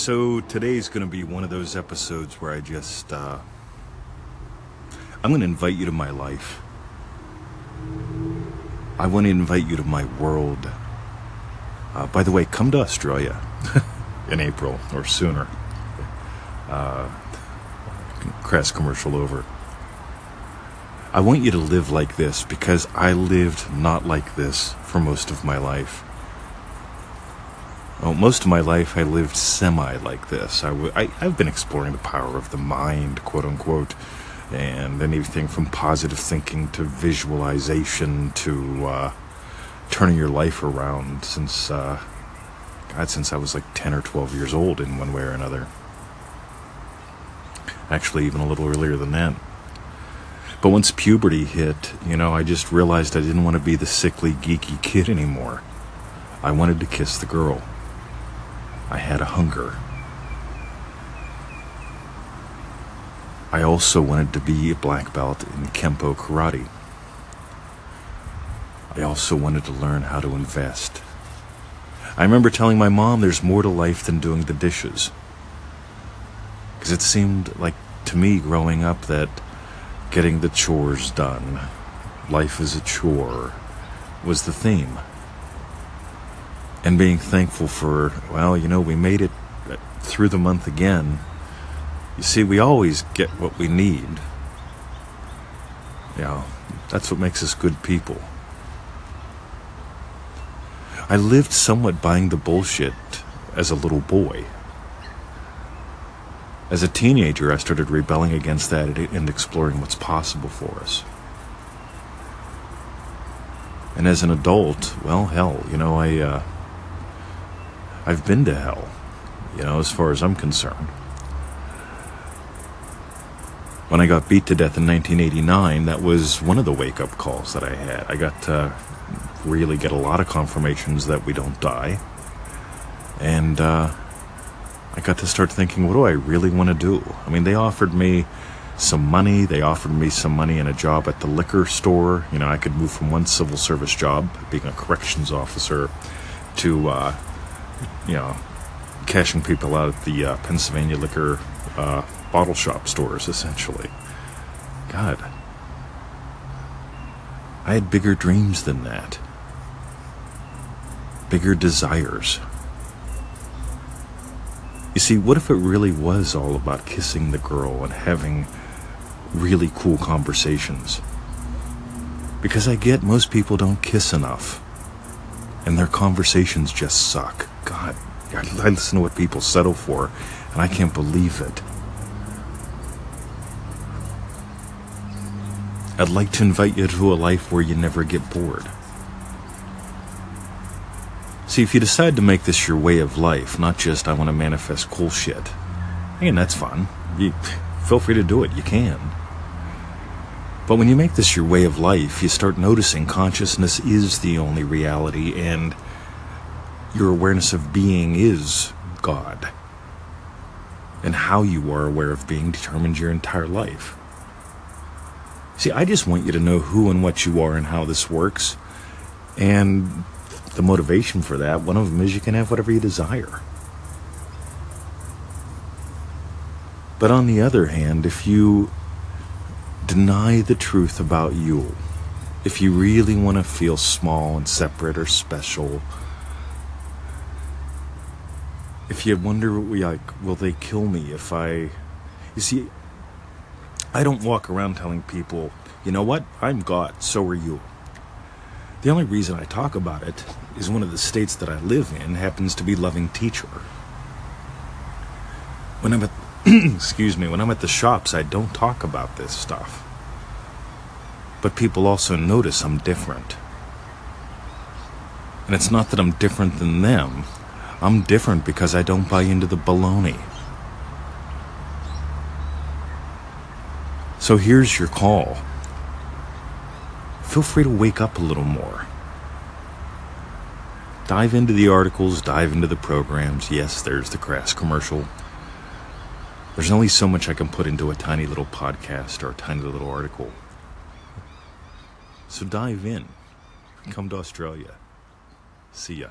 So today's going to be one of those episodes where I just, uh, I'm going to invite you to my life. I want to invite you to my world. Uh, by the way, come to Australia in April or sooner. Uh, crass commercial over. I want you to live like this because I lived not like this for most of my life. Well, most of my life I lived semi like this. I w- I, I've been exploring the power of the mind, quote unquote, and anything from positive thinking to visualization to uh, turning your life around since, uh, God, since I was like 10 or 12 years old in one way or another. Actually, even a little earlier than that. But once puberty hit, you know, I just realized I didn't want to be the sickly, geeky kid anymore. I wanted to kiss the girl. I had a hunger. I also wanted to be a black belt in Kempo karate. I also wanted to learn how to invest. I remember telling my mom there's more to life than doing the dishes. Because it seemed like to me growing up that getting the chores done, life is a chore, was the theme. And being thankful for, well, you know, we made it through the month again. You see, we always get what we need. You know, that's what makes us good people. I lived somewhat buying the bullshit as a little boy. As a teenager, I started rebelling against that and exploring what's possible for us. And as an adult, well, hell, you know, I, uh, I've been to hell, you know, as far as I'm concerned. When I got beat to death in 1989, that was one of the wake up calls that I had. I got to really get a lot of confirmations that we don't die. And, uh, I got to start thinking, what do I really want to do? I mean, they offered me some money. They offered me some money and a job at the liquor store. You know, I could move from one civil service job, being a corrections officer, to, uh, you know, cashing people out at the uh, Pennsylvania liquor uh, bottle shop stores, essentially. God. I had bigger dreams than that, bigger desires. You see, what if it really was all about kissing the girl and having really cool conversations? Because I get most people don't kiss enough, and their conversations just suck. I listen to what people settle for, and I can't believe it. I'd like to invite you to a life where you never get bored. See, if you decide to make this your way of life, not just I want to manifest cool shit, and that's fun. You feel free to do it. You can. But when you make this your way of life, you start noticing consciousness is the only reality, and your awareness of being is God. And how you are aware of being determines your entire life. See, I just want you to know who and what you are and how this works. And the motivation for that, one of them is you can have whatever you desire. But on the other hand, if you deny the truth about you, if you really want to feel small and separate or special, if you wonder, like, will they kill me if I. You see, I don't walk around telling people, you know what, I'm God, so are you. The only reason I talk about it is one of the states that I live in happens to be loving teacher. When I'm at excuse me, when I'm at the shops, I don't talk about this stuff. But people also notice I'm different. And it's not that I'm different than them. I'm different because I don't buy into the baloney. So here's your call feel free to wake up a little more. Dive into the articles, dive into the programs. Yes, there's the crass commercial. There's only so much I can put into a tiny little podcast or a tiny little article. So dive in. Come to Australia. See ya.